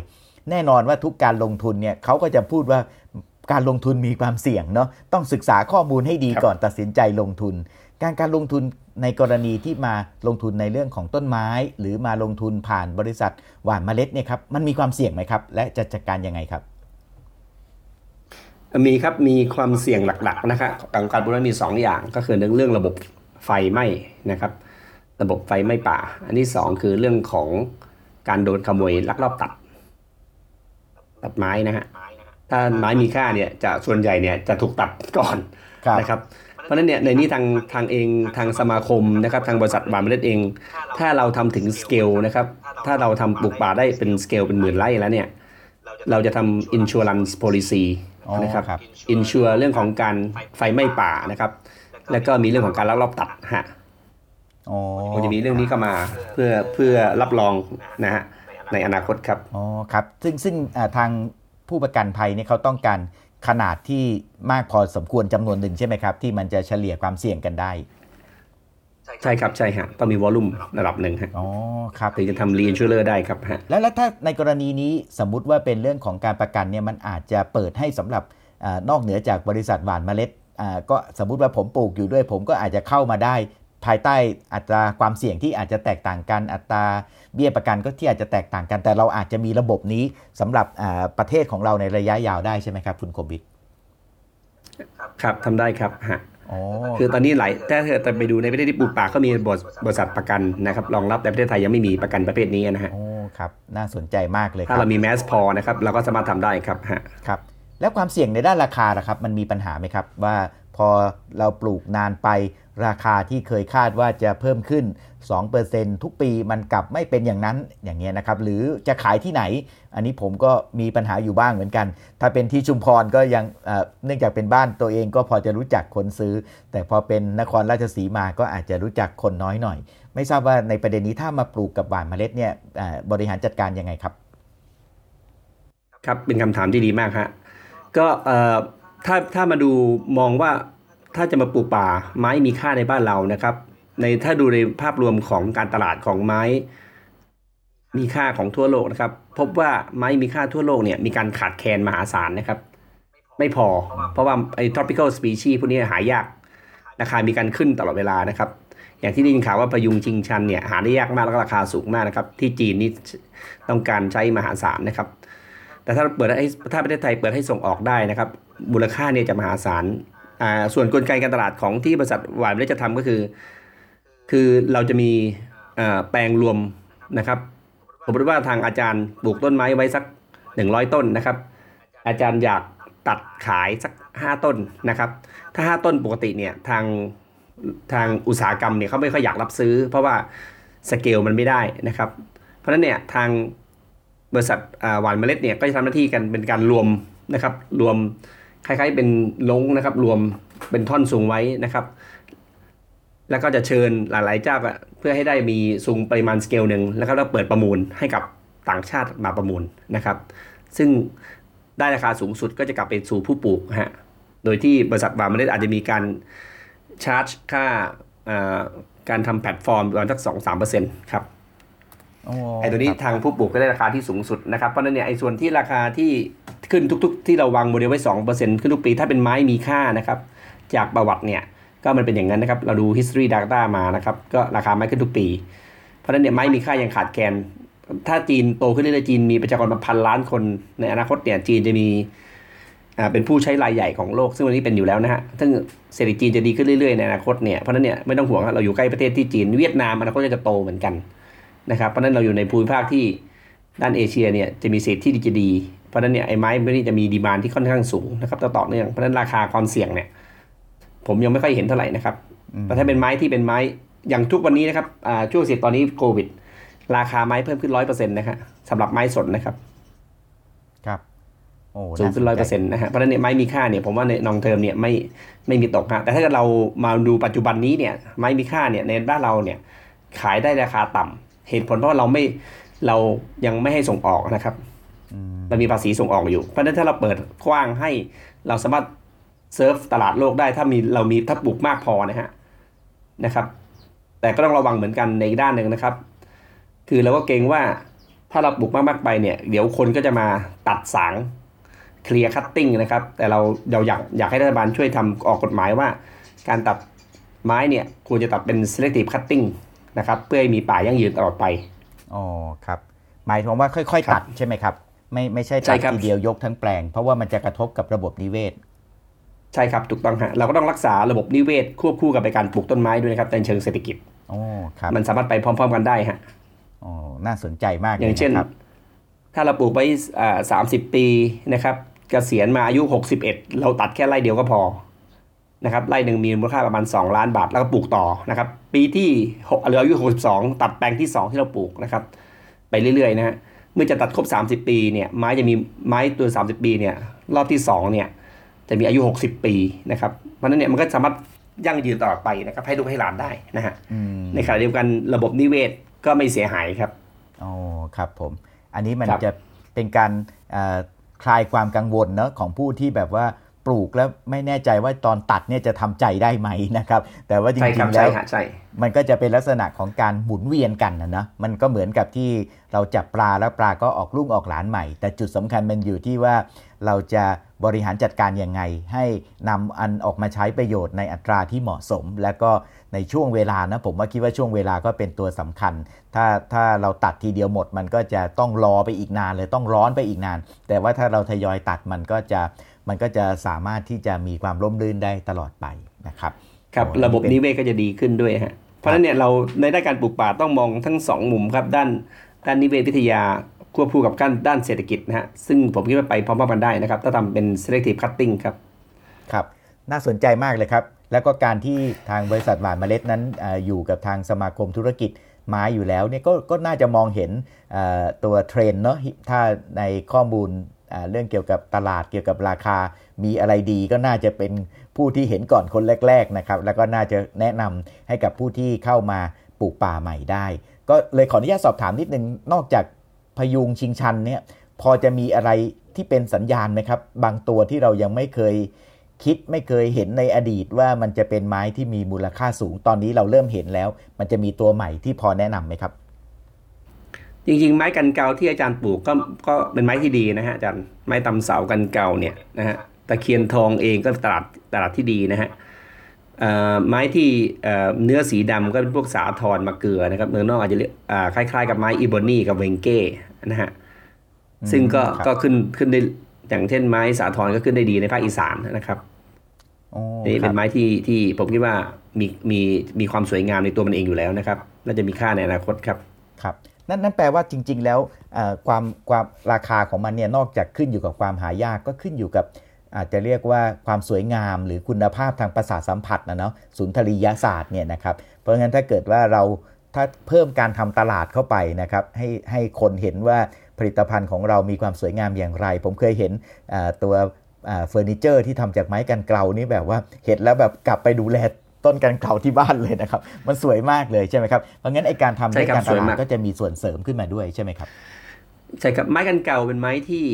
แน่นอนว่าทุกการลงทุนเนี่ยเขาก็จะพูดว่าการลงทุนมีความเสี่ยงเนาะต้องศึกษาข้อมูลให้ดีก่อนตัดสินใจลงทุน การการลงทุนในกรณีที่มาลงทุนในเรื่องของต้นไม้ หรือมาลงทุนผ่านบริษัทหว่านเมล็ดเนี่ยครับมันมีความเสี่ยงไหมครับ และจะจัดการยังไงครับ มีครับมีความเสี่ยงหลักๆนะครับของการปลูกไม้มี 2 อย่างก็คือเรื่องระบบไฟไหม้นะครับ ระบบไฟไหม้ป่า อันที่ 2 คือเรื่องของการโดนขโมยลักลอบตัด ตัดไม้นะฮะถ้าไม้มีค่าเนี่ยจะส่วนใหญ่เนี่ยจะถูกตัดก่อนครับนะครับ เพราะฉะนั้นเนี่ยในนี้ทางทางเองทางสมาคมนะครับทางบริษัทหวานเมล็ดเอง ถ้าเราทำถึงสเกลนะครับ ถ้าเราทำปลูกป่าได้เป็นสเกลเป็นหมื่นไร่แล้วเนี่ย เราจะทำ insurance policy อ๋อ นะครับครับอินชัวเรื่องของการไฟไหม้ป่านะครับ แล้วก็มีเรื่องของการลักลอบตัดฮะอ๋อมันจะมีเรื่องนี้เข้ามาเพื่อเพื่อรับรองนะฮะในอนาคตครับอ๋อครับซึ่งซึ่งอ่าทางผู้ประกันภัยเนี่ยเขาต้องการขนาดที่มากพอสมควรจำนวนหนึ่งใช่ไหมครับ ที่มันจะเฉลี่ยความเสี่ยงกันได้ ใช่ครับใช่ฮะต้องมีวอลลุ่มระดับหนึ่งฮะอ๋อครับถึงจะทำรีอินชัวเลอร์ได้ครับฮะแล้วแล้วถ้าในกรณีนี้สมมุติว่าเป็นเรื่องของการประกันเนี่ยมันอาจจะเปิดให้สำหรับอานอกเหนือจากบริษัทหว่านเมล็ดอ่าก็สมมุติว่าผมปลูกอยู่ด้วย ผมก็อาจจะเข้ามาได้ ภายใต้อัตราความเสี่ยงที่อาจจะแตกต่างกัน อัตราเบี้ยประกันก็ที่อาจจะแตกต่างกัน แต่เราอาจจะมีระบบนี้สำหรับอ่าประเทศของเราในระยะยาวได้ใช่ไหมครับคุณโคบิดครับทำได้ครับฮะอ๋อ คือตอนนี้หลายถ้าเกิดไปดูในประเทศที่ปลูกป่าก็มีบริษัทประกันนะครับรองรับแต่ประเทศไทยยังไม่มีประกันประเภทนี้นะฮะโอ้ครับน่าสนใจมากเลยคถ้ารับเรามีแมสพอนะครับเราก็สามารถทำได้ครับฮะครับแล้วความเสี่ยงในด้านราคาล่ะครับ มันมีปัญหาไหมครับว่า พอเราปลูกนานไป ราคาที่เคยคาดว่าจะเพิ่มขึ้น 2%ทุกปีมันกลับไม่เป็นอย่างนั้นอย่างเงี้ยนะครับ หรือจะขายที่ไหน อันนี้ผมก็มีปัญหาอยู่บ้างเหมือนกัน ถ้าเป็นที่ชุมพรก็ยังเนื่องจากเป็นบ้านตัวเองก็พอจะรู้จักคนซื้อ แต่พอเป็นนครราชสีมาก็อาจจะรู้จักคนน้อยหน่อย ไม่ทราบว่าในประเด็นนี้ถ้ามาปลูกกับหว่านเมล็ดเนี่ยบริหารจัดการยังไงครับ ครับเป็นคำถามที่ดีมากฮะก็เอ่อ ถ้าถ้ามาดูมองว่าถ้าจะมาปลูกป่าไม้มีค่าในบ้านเรานะครับ ในถ้าดูในภาพรวมของการตลาดของไม้ มีค่าของทั่วโลกนะครับ พบว่าไม้มีค่าทั่วโลกเนี่ยมีการขาดแคลนมหาศาลนะครับ ไม่พอ เพราะว่าไอ้ tropical species พวกนี้หายาก ราคามีการขึ้นตลอดเวลานะครับ อย่างที่ได้ยินข่าวว่าประยุงชิงชันเนี่ยหาได้ยากมากแล้วก็ราคาสูงมากนะครับ ที่จีนนี่ต้องการใช้มหาศาลนะครับ แต่ถ้าเปิดให้ถ้าประเทศไทยเปิดให้ส่งออกได้นะครับมูลค่าเนี่ยจะมหาศาลอ่าส่วนกลไกการตลาดของที่บริษัทหวานเมล็ดจะทำก็คือ คือเราจะมีอ่าแปลงรวมนะครับสมมติว่าทางอาจารย์ปลูกต้นไม้ไว้สัก 100 ต้นนะครับ อาจารย์อยากตัดขายสัก 5 ต้นนะครับ ถ้า 5 ต้นปกติเนี่ยทางทางอุตสาหกรรมเนี่ยเขาไม่ค่อยอยากรับซื้อ เพราะว่าสเกลมันไม่ได้นะครับ เพราะนั้นเนี่ยทาง บริษัทอ่าหว่านเมล็ดเนี่ยก็จะทำหน้าที่กันเป็นการรวมนะครับรวมคล้ายๆเป็นล้งนะครับ รวมเป็นท่อนซุงไว้นะครับ แล้วก็จะเชิญหลายๆเจ้าเพื่อให้ได้มีซุงปริมาณสเกลหนึ่งแล้วก็เราเปิดประมูลให้กับต่างชาติมาประมูลนะครับ ซึ่งได้ราคาสูงสุดก็จะกลับไปสู่ผู้ปลูกฮะโดยที่บริษัทหว่านเมล็ดอาจจะมีการชาร์จค่าอ่าการทำแพลตฟอร์มประมาณสักสองสามเปอร์เซ็นต์ครับ ไอ้ตัวนี้ทางผู้ปลูกก็ได้ราคาที่สูงสุดนะครับ เพราะฉะนั้นเนี่ยไอ้ส่วนที่ราคาที่ขึ้นทุก ๆ ที่เราวางโมเดลไว้สองเปอร์เซ็นต์ขึ้นทุกปี ถ้าเป็นไม้มีค่านะครับ จากประวัติเนี่ยก็มันเป็นอย่างนั้นนะครับ เราดู history data มานะครับ ก็ราคาไม้ขึ้นทุกปี เพราะฉะนั้นเนี่ยไม้มีค่ายังขาดแคลนถ้าจีนโตขึ้นเรื่อยๆจีนมีประชากรมาพันล้านคนในอนาคตเนี่ยจีนจะมีอ่าเป็นผู้ใช้รายใหญ่ของโลก ซึ่งวันนี้เป็นอยู่แล้วนะฮะซึ่งเศรษฐกิจจีนจะดีขึ้นเรื่อยๆในอนาคตเนี่ยเพราะฉะนั้นเนี่ยไม่ต้องห่วงครับเราอยู่ใกล้ประเทศที่จีนเวียดนามอนาคตก็จะโตเหมือนกัน นะครับเพราะฉะนั้นเราอยู่ในภูมิภาคที่ด้านเอเชียเนี่ยจะมีเศษที่ดีจะดี เพราะฉะนั้นเนี่ยไอ้ไม้พวกนี้จะมีดีมานที่ค่อนข้างสูงนะครับต่อเนื่องเพราะฉะนั้นราคาความเสี่ยงเนี่ยผมยังไม่ค่อยเห็นเท่าไหร่นะครับแต่ถ้าเป็นไม้ที่เป็นไม้อย่างทุกวันนี้นะครับอ่าช่วงเสียตอนนี้โควิด ราคาไม้เพิ่มขึ้นร้อยเปอร์เซ็นต์นะครับสำหรับไม้สดนะครับครับโอ้สูงขึ้นร้อยเปอร์เซ็นต์นะฮะเพราะฉะนั้นเนี่ยไม้มีค่าเนี่ยผมว่าในนองเทอมเนี่ยไม่ไม่มีตกฮะแต่ถ้าเกิดเรามาดูปัจจุบันนี้เนี่ยไม้มีค่าเนี่ยในบ้านเราเนี่ยขายได้ราคาต่ำ เหตุผลเพราะว่าเราไม่เรายังไม่ให้ส่งออกนะครับเรามีภาษีส่งออกอยู่ เพราะฉะนั้นถ้าเราเปิดกว้างให้เราสามารถเซิร์ฟตลาดโลกได้ถ้ามีเรามีถ้าปลูกมากพอนะฮะนะครับ แต่ก็ต้องระวังเหมือนกันในอีกด้านหนึ่งนะครับ คือเราก็เกรงว่าถ้าเราปลูกมากๆไปเนี่ย เดี๋ยวคนก็จะมาตัดสาง clear cutting นะครับ แต่เราเราอยากอยากให้รัฐบาลช่วยทำออกกฎหมายว่า การตัดไม้เนี่ยควรจะตัดเป็น selective cutting นะครับเพื่อให้มีป่ายั่งยืนตลอดไปอ๋อครับหมายถึงว่าค่อยๆ ตัดใช่ไหมครับ ไม่ไม่ใช่ใช่ตัดครับทีเดียวยกทั้งแปลง เพราะว่ามันจะกระทบกับระบบนิเวศ ใช่ครับถูกต้องฮะเราก็ต้องรักษาระบบนิเวศควบคู่กับการปลูกต้นไม้ด้วยนะครับในเชิงเศรษฐกิจโอ้ครับมันสามารถไปพร้อม ๆ กันได้ฮะอ๋อน่าสนใจมากลอย่างเช่นะครับถ้าเราปลูกไว้สามสิบปีนะครับเกษียณมาอายุ 61 เราตัดแค่ไร่เดียวก็พอ นะครับไร่หนึ่งมีมูลค่าประมาณ 2 ล้านบาท แล้วก็ปลูกต่อนะครับ ปีที่6หรืออายุ 62 ตัดแปลงที่ 2 ที่เราปลูกนะครับ ไปเรื่อยๆนะฮะเมื่อจะตัดครบ 30 ปีเนี่ยไม้จะมีไม้ตัว 30 ปีเนี่ยรอบที่2เนี่ยจะมีอายุ 60 ปีนะครับเพราะฉะนั้นเนี่ยมันก็สามารถยั่งยืนตลอดไปนะครับ ให้ลูกให้หลานได้นะฮะอืมในขณะเดียวกันระบบนิเวศก็ไม่เสียหายครับอ๋อครับผม อันนี้มันครับจะเป็นการเอ่อคลายความกังวลเนอะของผู้ที่แบบว่า ปลูกแล้วไม่แน่ใจว่าตอนตัดเนี่ยจะทำใจได้ไหมนะครับ แต่ว่าจใช่คริรับงๆใช่แล้วฮะใช่มันก็จะเป็นลักษณะของการหมุนเวียนกันนะนะมันก็เหมือนกับที่เราจับปลาแล้วปลาก็ออกลูกออกหลานใหม่ แต่จุดสำคัญมันอยู่ที่ว่าเราจะบริหารจัดการยังไง ให้นำอันออกมาใช้ประโยชน์ในอัตราที่เหมาะสม แล้วก็ในช่วงเวลานะผมว่าคิดว่าช่วงเวลาก็เป็นตัวสำคัญ ถ้าถ้าเราตัดทีเดียวหมด มันก็จะต้องรอไปอีกนานเลยต้องร้อนไปอีกนาน แต่ว่าถ้าเราทยอยตัดมันก็จะ มันก็จะสามารถที่จะมีความร่มรื่นได้ตลอดไปนะครับครับโอ้ระบบเป็นิเวศก็จะดีขึ้นด้วยฮะเพราะฉะนั้นเนี่ยเราในด้านการปลูกป่าต้องมองทั้งสองมุมครับด้านด้านนิเวศวิทยาควบคู่กับด้านด้านเศรษฐกิจนะฮะซึ่งผมคิดว่าไปพร้อมๆกันได้นะครับ ถ้าทำเป็น selective cutting ครับครับ น่าสนใจมากเลยครับ แล้วก็การที่ทางบริษัทหวานเมล็ดนั้นเอออยู่กับทางสมาคมธุรกิจไม้อยู่แล้วเนี่ยก็ก็น่าจะมองเห็นเอ่อตัวเทรนด์เนาะถ้าในข้อมูลอ่า เรื่องเกี่ยวกับตลาดเกี่ยวกับราคา มีอะไรดีก็น่าจะเป็นผู้ที่เห็นก่อนคนแรกๆนะครับแล้วก็น่าจะแนะนำให้กับผู้ที่เข้ามาปลูกป่าใหม่ได้ ก็เลยขออนุญาตสอบถามนิดนึงนอกจากพยุงชิงชันเนี่ยพอจะมีอะไรที่เป็นสัญญาณไหมครับ บางตัวที่เรายังไม่เคยคิดไม่เคยเห็นในอดีตว่ามันจะเป็นไม้ที่มีมูลค่าสูง ตอนนี้เราเริ่มเห็นแล้ว มันจะมีตัวใหม่ที่พอแนะนำไหมครับ จริง ๆ ไม้กันเกาที่อาจารย์ปลูกก็ก็เป็นไม้ที่ดีนะฮะอาจารย์ไม้ตำเสากันเกาเนี่ยนะฮะตะเคียนทองเองก็ตลาดตลาดที่ดีนะฮะเอ่อไม้ที่เอ่อเนื้อสีดำก็เป็นพวกสาทรมาเกลือนะครับเมืองนอกอาจจะเรียกอ่าคล้ายๆ กับไม้อีโบนี่กับเวงเก้นะฮะซึ่งก็ครับก็ขึ้นขึ้นได้อย่างเช่นไม้สาทรก็ขึ้นได้ดีในภาคอีสานนะครับโอ้นี่คเป็รันบไม้ที่ที่ผมคิดว่ามีมีมีความสวยงามในตัวมันเองอยู่แล้วนะครับ น่าจะมีค่าในอนาคตครับครับ นั่นนั่นแปลว่าจริง ๆ แล้วความความราคาของมันเนี่ยนอกจากขึ้นอยู่กับความหายากก็ขึ้นอยู่กับอาจจะเรียกว่าความสวยงามหรือคุณภาพทางประสาทสัมผัสนะเนาะสุนทรียศาสตร์เนี่ยนะครับเพราะงั้นถ้าเกิดว่าเราถ้าเพิ่มการทำตลาดเข้าไปนะครับให้ให้คนเห็นว่าผลิตภัณฑ์ของเรามีความสวยงามอย่างไร ผมเคยเห็นตัวเฟอร์นิเจอร์ที่ทำจากไม้กันเกลานี่แบบว่าเห็นแล้วแบบกลับไปดูแล ต้นกันเกลาที่บ้านเลยนะครับ มันสวยมากเลยใช่ไหมครับเพราะงั้นไอการทำใช่ด้วยครับการตสวยลาดมากก็จะมีส่วนเสริมขึ้นมาด้วยใช่ไหมครับใช่ครับไม้กันเก่าเป็นไม้ที่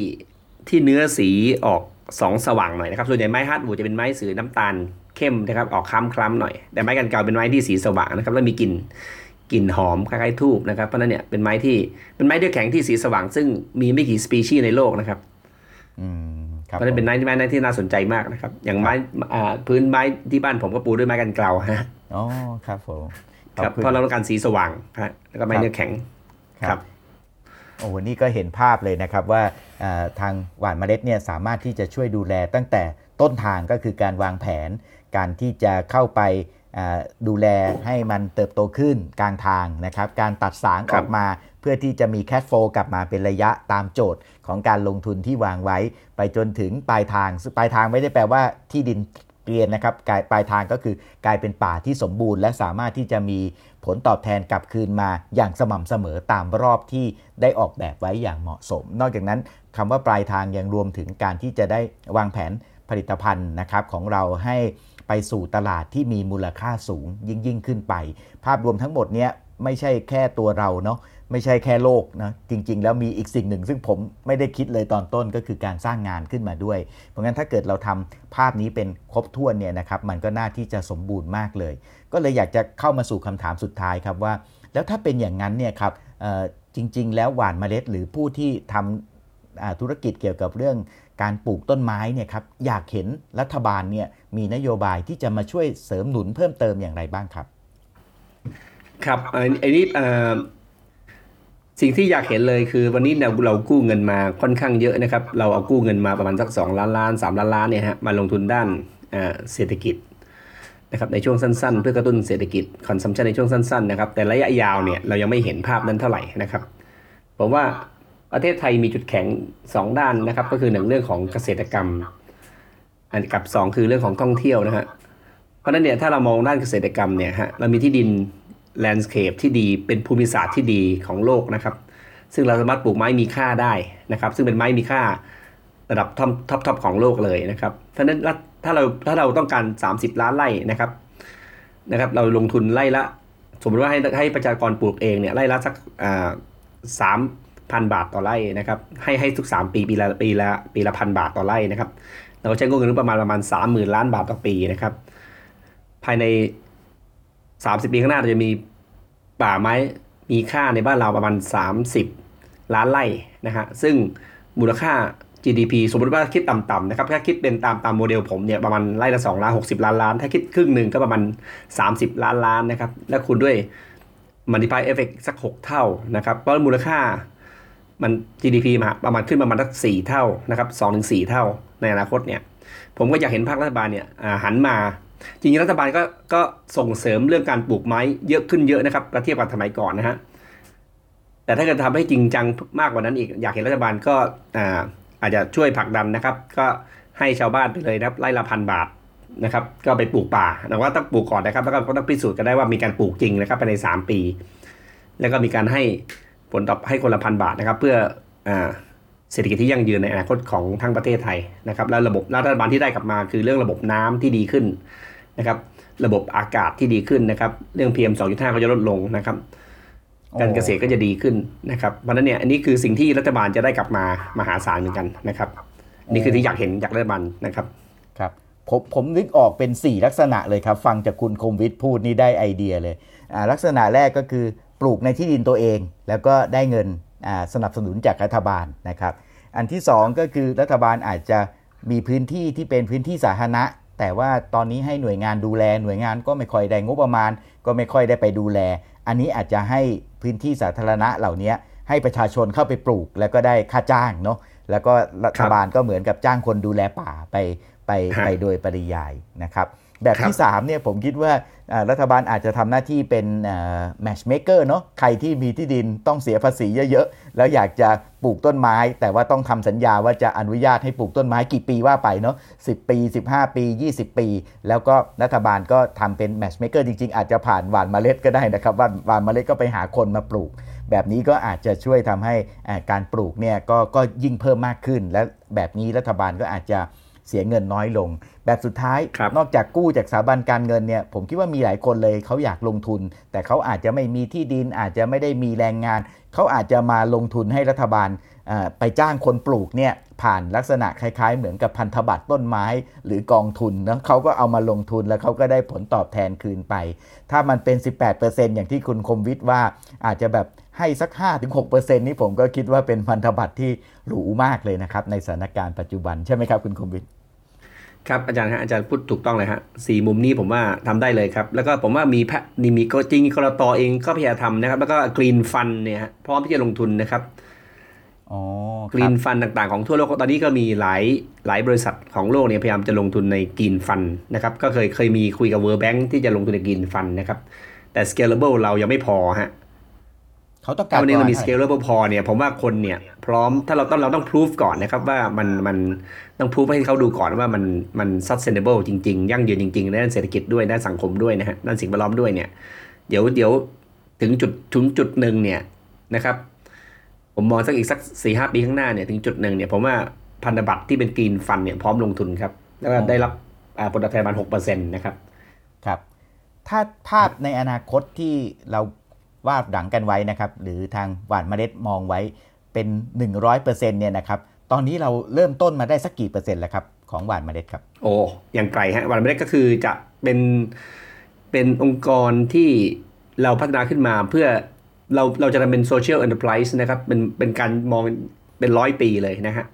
ที่เนื้อสีออกสองสว่างหน่อยนะครับส่วนใหญ่ไม้ฮาร์ดวูดจะเป็นไม้สีน้ำตาลเข้มนะครับออกคล้ำคล้ำๆหน่อย แต่ไม้กันเก่าเป็นไม้ที่สีสว่างนะครับแล้วมีกลิ่นกลิ่นหอมคล้ายๆทูบนะครับเพราะฉะนั้นเนี่ยเป็นไม้ที่เป็นไม้เดือแข็งที่สีสว่าง ซึ่งมีไม่กี่สปีชีส์ในโลกนะครับ อืม ครับเพราะฉะนั้นเป็นไม้ไม้ที่น่าสนใจมากนะครับ อย่างไม้อ่าพื้นไม้ที่บ้านผมก็ปูด้วยไม้กันเกลาฮะอ๋อครับผมขอครับคุณเพราะเราต้องการสีสว่างฮะแล้วก็ไม้ครับเนื้อแข็งครับโอ้โหนี่ก็เห็นภาพเลยนะครับว่าเอ่อทางหว่านเมล็ดเนี่ยสามารถที่จะช่วยดูแลตั้งแต่ต้นทางก็คือการวางแผน การที่จะเข้าไปเอ่อดูแลให้มันเติบโตขึ้นกลางทางนะครับ การตัดสางครัอบอกมาเพื่อพื่อที่จะมีแคชโฟลกลับมาเป็นระยะตามโจทย์ของการลงทุนที่วางไว้ ไปจนถึงปลายทางปลายทางไม่ได้แปลว่าที่ดินเกลียนนะครับปลายทางก็คือกลายเป็นป่าที่สมบูรณ์ และสามารถที่จะมีผลตอบแทนกลับคืนมาอย่างสม่ำเสมอตามรอบที่ได้ออกแบบไว้อย่างเหมาะสม นอกจากนั้นคำว่าปลายทางยังรวมถึงการที่จะได้วางแผนผลิตภัณฑ์นะครับของเราให้ไปสู่ตลาดที่มีมูลค่าสูงยิ่งยิ่งขึ้นไป ภาพรวมทั้งหมดเนี้ยไม่ใช่แค่ตัวเราเนาะ ไม่ใช่แค่โลกนะจริง ๆ แล้วมีอีกสิ่งหนึ่ง ซึ่งผมไม่ได้คิดเลยตอนต้นก็คือการสร้างงานขึ้นมาด้วย เพราะงั้นถ้าเกิดเราทำภาพนี้เป็นครบถ้วนเนี่ยนะครับมันก็น่าที่จะสมบูรณ์มากเลย ก็เลยอยากจะเข้ามาสู่คำถามสุดท้ายครับว่า แล้วถ้าเป็นอย่างนั้นเนี่ยครับจริง ๆ แล้วหวานเมล็ด หรือผู้ที่ทำธุรกิจเกี่ยวกับเรื่องการปลูกต้นไม้เนี่ยครับอยากเห็นรัฐบาลเนี่ยมีนโยบายที่จะมาช่วยเสริมหนุนเพิ่มเติมอย่างไรบ้างครับ ครับอันนี้ สิ่งที่อยากเห็นเลยคือวันนี้เราเรากู้เงินมาค่อนข้างเยอะนะครับ เราเอากู้เงินมาประมาณสัก 2 ล้านล้าน 3 ล้านล้านเนี่ยฮะมาลงทุนด้านเศรษฐกิจนะครับในช่วงสั้นๆ เพื่อกระตุ้นเศรษฐกิจคอนซัมชันในช่วงสั้นๆนะครับแต่ระยะยาวเนี่ยเรายังไม่เห็นภาพนั้นเท่าไหร่นะครับผมว่าประเทศไทยมีจุดแข็ง 2 ด้านนะครับ ก็คือหนึ่งเรื่องของเกษตรกรรม อันกับ 2 คือเรื่องของท่องเที่ยวนะฮะเพราะนั้นเนี่ยถ้าเรามองด้านเกษตรกรรมเนี่ยฮะเรามีที่ดิน landscape ที่ดีเป็นภูมิศาสตร์ที่ดีของโลกนะครับ ซึ่งเราสามารถปลูกไม้มีค่าได้นะครับ ซึ่งเป็นไม้มีค่าระดับ top top top ของโลกเลยนะครับเพราะนั้นถ้าเราถ้าเราต้องการ 30 ล้านไร่นะครับนะครับ เราลงทุนไร่ละ สมมติว่าให้ให้ประชากรปลูกเองเนี่ยไร่ละสักสามพันบาทต่อไร่นะครับให้ให้ทุก 3 ปีปีละปีละปีละพันบาทต่อไร่นะครับเราใช้งบเงินประมาณประมาณ 30,000 ล้านบาทต่อปีนะครับ ภายใน 30 ปีข้างหน้าเราจะมี ป่าไม้มีค่าในบ้านเราประมาณ 30 ล้านไร่นะฮะซึ่งมูลค่า GDP สมมติว่าคิดต่ำๆนะครับถ้าคิดเป็นตามตามโมเดลผมเนี่ยประมาณไร่ละ2ล้าน60 ล้านล้าน ถ้าคิดครึ่งหนึ่งก็ประมาณ 30 ล้านล้านนะครับและคูณด้วยมันติพายเอฟเฟกสัก 6 เท่านะครับเพราะมูลค่ามัน GDP มาประมาณขึ้นประมาณสักสี่เท่านะครับสองถึงสี่เท่าในอนาคตเนี่ยผมก็อยากเห็นภาครัฐบาลเนี่ยหันมา จริงๆรัฐบาลก็ก็ส่งเสริมเรื่องการปลูกไม้เยอะขึ้นเยอะนะครับเทียบกับสมัยก่อนนะฮะแต่ถ้าเกิดทำให้จริงจังมากกว่านั้นอีกอยากเห็นรัฐบาลก็อาจจะช่วยผลักดันนะครับ ก็ให้ชาวบ้านไปเลยนะครับไร่ละพันบาทนะครับ ก็ไปปลูกป่าแต่ว่าต้องปลูกก่อนนะครับ แล้วก็ต้องพิสูจน์กันได้ว่ามีการปลูกจริงนะครับภายใน 3 ปี แล้วก็มีการให้ผลตอบให้คนละพันบาทนะครับ เพื่อเศรษฐกิจที่ยั่งยืนในอนาคตของทั้งประเทศไทยนะครับ แล้วระบบรัฐบาลที่ได้กลับมาคือเรื่องระบบน้ำที่ดีขึ้น นะครับ ระบบอากาศที่ดีขึ้นนะครับ เรื่อง PM 2.5 ก็จะลดลงนะครับ การเกษตรก็จะดีขึ้นนะครับเพราะนั้นเนี่ยอันนี้คือสิ่งที่รัฐบาลจะได้กลับมามหาศาลเหมือนกันนะครับนี่คือที่อยากเห็นจากรัฐบาลนะครับครับผมผมนึกออกเป็น 4 ลักษณะเลยครับ ฟังจากคุณคมวิทย์พูดนี่ได้ไอเดียเลยลักษณะแรกก็คือปลูกในที่ดินตัวเอง แล้วก็ได้เงินสนับสนุนจากรัฐบาลนะครับ อันที่ 2 ก็คือรัฐบาลอาจจะมีพื้นที่ที่เป็นพื้นที่สาธารณะ แต่ว่าตอนนี้ให้หน่วยงานดูแลหน่วยงานก็ไม่ค่อยได้งบประมาณ ก็ไม่ค่อยได้ไปดูแล อันนี้อาจจะให้พื้นที่สาธารณะเหล่านี้ให้ประชาชนเข้าไปปลูกแล้วก็ได้ค่าจ้างเนาะแล้วก็รัฐบาลก็เหมือนกับจ้างคนดูแลป่าไปไปไปโดยปริยายนะครับ แบบที่3เนี่ยผมคิดว่ารัฐบาลอาจจะทำหน้าที่เป็น matchmaker เนาะใครที่มีที่ดินต้องเสียภาษีเยอะๆ แล้วอยากจะปลูกต้นไม้ แต่ว่าต้องทำสัญญาว่าจะอนุญาตให้ปลูกต้นไม้กี่ปีว่าไปเนาะสิบปี 15 ปี 20 ปี แล้วก็รัฐบาลก็ทำเป็น matchmaker จริงๆ อาจจะผ่านหว่านเมล็ดก็ได้นะครับว่าหว่านเมล็ดก็ไปหาคนมาปลูก แบบนี้ก็อาจจะช่วยทำให้การปลูกเนี่ยก็ก็ยิ่งเพิ่มมากขึ้น และแบบนี้รัฐบาลก็อาจจะ เสียเงินน้อยลง แบบสุดท้าย นอกจากกู้จากสถาบันการเงินเนี่ยผมคิดว่ามีหลายคนเลยเขาอยากลงทุน แต่เขาอาจจะไม่มีที่ดินอาจจะไม่ได้มีแรงงาน เขาอาจจะมาลงทุนให้รัฐบาลไปจ้างคนปลูกเนี่ยผ่านลักษณะคล้าย ๆ เหมือนกับพันธบัตรต้นไม้หรือกองทุนนะเขาก็เอามาลงทุนแล้วเขาก็ได้ผลตอบแทนคืนไป ถ้ามันเป็น 18%อย่างที่คุณคมวิทย์ว่าอาจจะแบบให้สัก 5-6%นี่ผมก็คิดว่าเป็นพันธบัตรที่หรูมากเลยนะครับ ในสถานการณ์ปัจจุบันใช่ไหมครับคุณคมวิทย์ ครับอาจารย์ฮะอาจารย์พูดถูกต้องเลยฮะสี่มุมนี้ผมว่าทำได้เลยครับ แล้วก็ผมว่ามีแพนี่มีก็จริงกรตเองก็พยายามทำนะครับ แล้วก็ green fund เนี่ยพร้อมที่จะลงทุนนะครับ green fund ต่างๆของทั่วโลกตอนนี้ก็มีหลายหลายบริษัทของโลกเนี่ยพยายามจะลงทุนใน green fund นะครับก็เคยเคยมีคุยกับ World Bank ที่จะลงทุนใน green fund นะครับแต่ scalable เรายังไม่พอฮะ เขาต้องการถ้าวันนี้เรามีประสณเกลเลอร์พอเนี่ยผมว่าคนเนี่ยพร้อมถ้าเราต้องเราต้องพิสูจก่อนนะครับว่ามันมันต้องพิสูจให้เขาดูก่อนว่ามันมัน sustainable จริงๆ ยั่งยืนจริงๆในด้านเศรษฐกิจด้วยด้านสังคมด้วยนะฮะด้านสิ่งแวดล้อมด้วยเนี่ยเดี๋ยวเดี๋ยวถึงจุดถึงจุดหนึ่งเนี่ยนะครับผมมองสักอีกสักสี่ห้าปีข้างหน้าเนี่ยถึงจุดหนึ่งเนี่ยผมว่าพันธบัตรที่เป็นกรีนฟันเนี่ยพร้อมลงทุนครับ แล้วก็ได้รับอ่าผลตอบแทนประมาณหกเปอร์เซ็นต์นะครับครับ ถ้าภาพในอนาคตที่เรา วาดดังกันไว้นะครับ หรือทางหวานเมล็ดมองไว้เป็น 100%เนี่ยนะครับตอนนี้เราเริ่มต้นมาได้สักกี่เปอร์เซ็นต์แล้วครับของหวานเมล็ดครับ โอ้ยังไกลฮะวันเมล็ดก็คือจะเป็นเป็นองค์กรที่เราพัฒนาขึ้นมาเพื่อเราเราจะทำเป็นโซเชียล n อน r p r i s e นะครับเป็นเป็นการมองเป็นร้อยปีเลยนะฮะ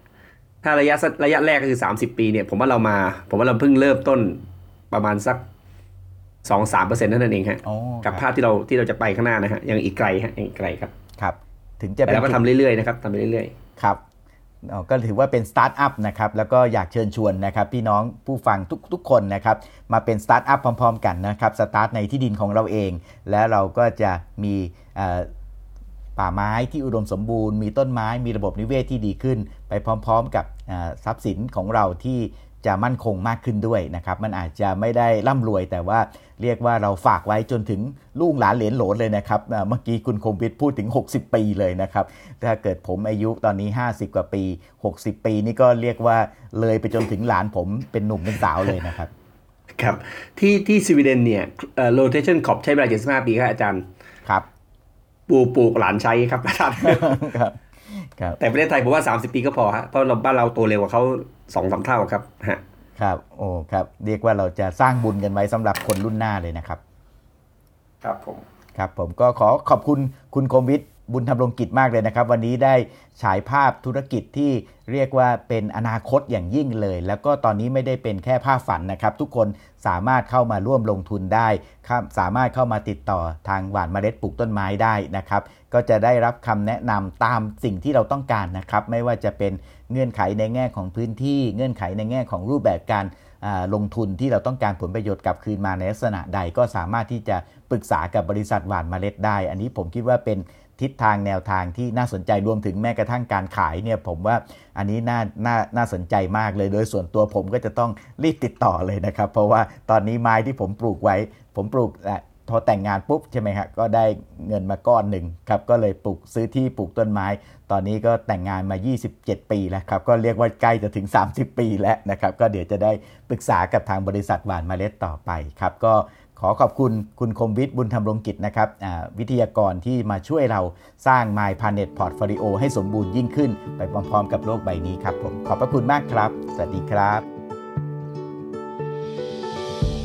ถ้าระยะระยะแรกก็คือ 30 ปีเนี่ยผมว่าเรามา ผมว่าเราเพิ่งเริ่มต้นประมาณสัก 2-3%เปอร์เซ็นต์นั่นเองฮะอ๋อกับครับภาพที่เราที่เราจะไปข้างหน้านะฮะยังอีกไกลฮะยังอีกไกลครับครับถึงจะแต่เป็นเราก็ทำเรื่อยๆนะครับทำไปเรื่อยๆครับอ๋อก็ถือว่าเป็นสตาร์ทอัพนะครับแล้วก็อยากเชิญชวนนะครับพี่น้องผู้ฟังทุกทุกคนนะครับมาเป็นสตาร์ทอัพพร้อม ๆ กันนะครับสตาร์ทในที่ดินของเราเอง แล้วเราก็จะมีเอ่อป่าไม้ที่อุดมสมบูรณ์ มีต้นไม้มีระบบนิเวศที่ดีขึ้น ไปพร้อม ๆ กับเอ่อทรัพย์สินของเราที่ จะมั่นคงมากขึ้นด้วยนะครับ มันอาจจะไม่ได้ร่ำรวย แต่ว่าเรียกว่าเราฝากไว้จนถึงลูกหลานเหลนโหลนเลยนะครับเอ่อเมื่อกี้คุณคมวิทย์พูดถึง 60 ปีเลยนะครับ ถ้าเกิดผมอายุตอนนี้ 50 กว่าปี 60 ปีนี่ก็เรียกว่าเลยไปจนถึงหลานผมเป็นหนุ่มเป็นสาวเลยนะครับ ครับที่ที่สวีเดนเนี่ยเอ่อ rotation crop ใช้เวลา75 ปีครับอาจารย์ ครับปลูกปลูกหลานใช้ครับอาจารย์ครับครับ แต่ประเทศไทยผมว่า 30 ปีก็พอฮะเพราะเราบ้านเราโตเร็วกว่าเขาสองสามเท่าครับฮะครับโอ้ครับเรียกว่าเราจะสร้างบุญกันไว้สำหรับคนรุ่นหน้าเลยนะครับ ครับผมครับผมก็ขอขอบคุณคุณคมวิทย์บุญทำรงกิจมากเลยนะครับ วันนี้ได้ฉายภาพธุรกิจที่เรียกว่าเป็นอนาคตอย่างยิ่งเลย แล้วก็ตอนนี้ไม่ได้เป็นแค่ภาพฝันนะครับ ทุกคนสามารถเข้ามาร่วมลงทุนได้ครับสามารถเข้ามาติดต่อทางหวานเมล็ดปลูกต้นไม้ได้นะครับ ก็จะได้รับคำแนะนำตามสิ่งที่เราต้องการนะครับ ไม่ว่าจะเป็นเงื่อนไขในแง่ของพื้นที่ เงื่อนไขในแง่ของรูปแบบการลงทุนที่เราต้องการผลประโยชน์กลับคืนมาในลักษณะใดก็สามารถที่จะปรึกษากับบริษัทหวานเมล็ดได้ อันนี้ผมคิดว่าเป็นทิศทางแนวทางที่น่าสนใจรวมถึงแม้กระทั่งการขายเนี่ยผมว่าอันนี้น่าน่าน่าสนใจมากเลยโดยส่วนตัวผมก็จะต้องรีบติดต่อเลยนะครับ เพราะว่าตอนนี้ไม้ที่ผมปลูกไว้ ผมปลูกอะ พอแต่งงานปุ๊บใช่ไหมครับก็ได้เงินมาก้อนหนึ่งครับก็เลยปลูกซื้อที่ปลูกต้นไม้ ตอนนี้ก็แต่งงานมา 27 ปีแล้วครับ ก็เรียกว่าใกล้จะถึง 30 ปีแล้วนะครับ ก็เดี๋ยวจะได้ปรึกษากับทางบริษัทหวานมาเมล็ดต่อไปครับ ก็ขอขอบคุณคุณคมวิทย์บุญธรรมรงกิจนะครับวิทยากรที่มาช่วยเราสร้าง My Planet Portfolio ให้สมบูรณ์ยิ่งขึ้น ไปพร้อมๆ กับโลกใบนี้ครับผมขอบพระคุณมากครับ สวัสดีครับ